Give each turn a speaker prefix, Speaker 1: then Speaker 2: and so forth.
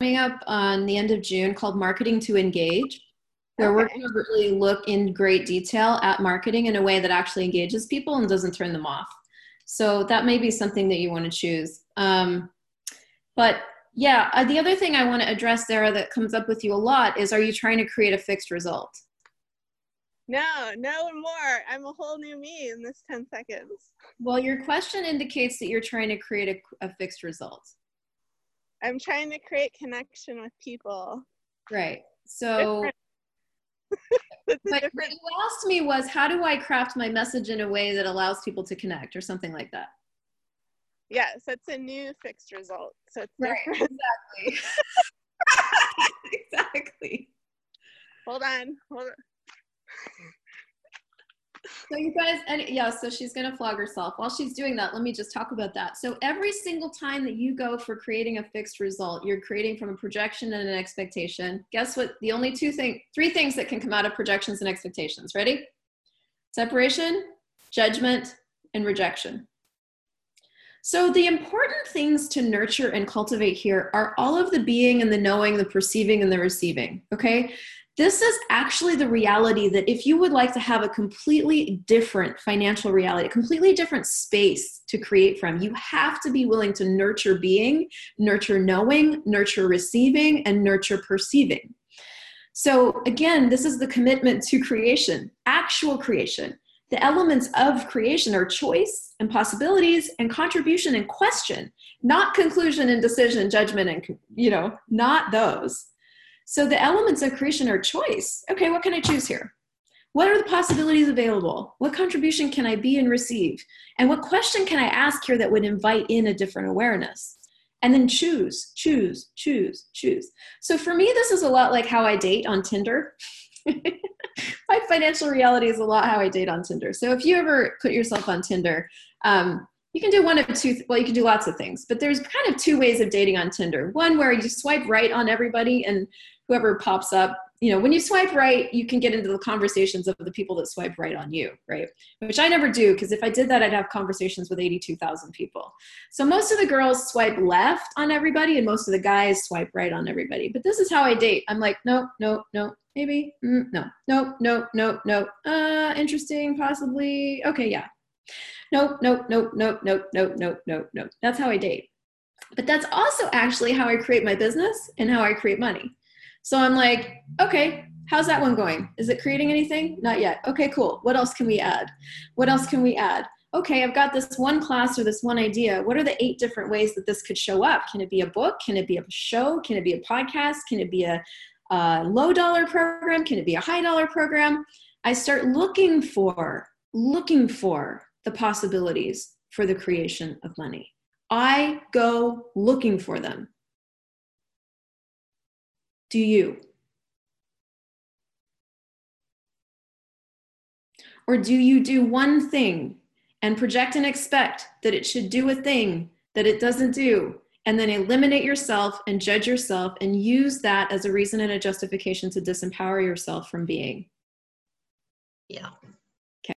Speaker 1: coming up on the end of June called Marketing to Engage, where we're
Speaker 2: Okay.
Speaker 1: going to really look in great detail at marketing in a way that actually engages people and doesn't turn them off. So that may be something that you want to choose. Um, but yeah, uh, the other thing I want to address, Sarah, that comes up with you a lot is are you trying to create a fixed result?
Speaker 2: No, no more. I'm a whole new me in this 10 seconds.
Speaker 1: Well, your question indicates that you're trying to create a, a fixed result.
Speaker 2: I'm trying to create connection with people.
Speaker 1: Right. So
Speaker 2: Different.
Speaker 1: But what you asked me was, how do I craft my message in a way that allows people to connect, or something like that.
Speaker 2: Yes, it's a new fixed result. So it's
Speaker 1: Right.
Speaker 2: different.
Speaker 1: Exactly. exactly.
Speaker 2: Hold on. Hold on.
Speaker 1: So you guys, and yeah, so she's gonna flog herself. While she's doing that, let me just talk about that. So every single time that you go for creating a fixed result, you're creating from a projection and an expectation. Guess what? The only two thing, three things that can come out of projections and expectations. Ready? Separation, judgment, and rejection. So the important things to nurture and cultivate here are all of the being and the knowing, the perceiving and the receiving. Okay. This is actually the reality that if you would like to have a completely different financial reality, a completely different space to create from, you have to be willing to nurture being, nurture knowing, nurture receiving, and nurture perceiving. So, again, this is the commitment to creation, actual creation. The elements of creation are choice and possibilities and contribution and question, not conclusion and decision, judgment, and, you know, not those. So the elements of creation are choice. Okay, what can I choose here? What are the possibilities available? What contribution can I be and receive? And what question can I ask here that would invite in a different awareness? And then choose, choose, choose, choose. So for me, this is a lot like how I date on Tinder. My financial reality is a lot how I date on Tinder. So if you ever put yourself on Tinder, um, you can do one of two well you can do lots of things but there's kind of two ways of dating on Tinder. One where you swipe right on everybody and whoever pops up you know when you swipe right you can get into the conversations of the people that swipe right on you right? Which i never do because if i did that i'd have conversations with 82000 people. So most of the girls swipe left on everybody and most of the guys swipe right on everybody. But this is how i date. I'm like no no no maybe mm, no no no no no uh interesting possibly okay yeah nope, nope, nope, nope, nope, nope, nope, nope, nope. That's how I date. But that's also actually how I create my business and how I create money. So I'm like, okay, how's that one going? Is it creating anything? Not yet. Okay, cool. What else can we add? What else can we add? Okay, I've got this one class or this one idea. What are the eight different ways that this could show up? Can it be a book? Can it be a show? Can it be a podcast? Can it be a, a low dollar program? Can it be a high dollar program? I start looking for, looking for the possibilities for the creation of money. I go looking for them. Do you? Or do you do one thing and project and expect that it should do a thing that it doesn't do, and then eliminate yourself and judge yourself and use that as a reason and a justification to disempower yourself from being?
Speaker 3: Yeah.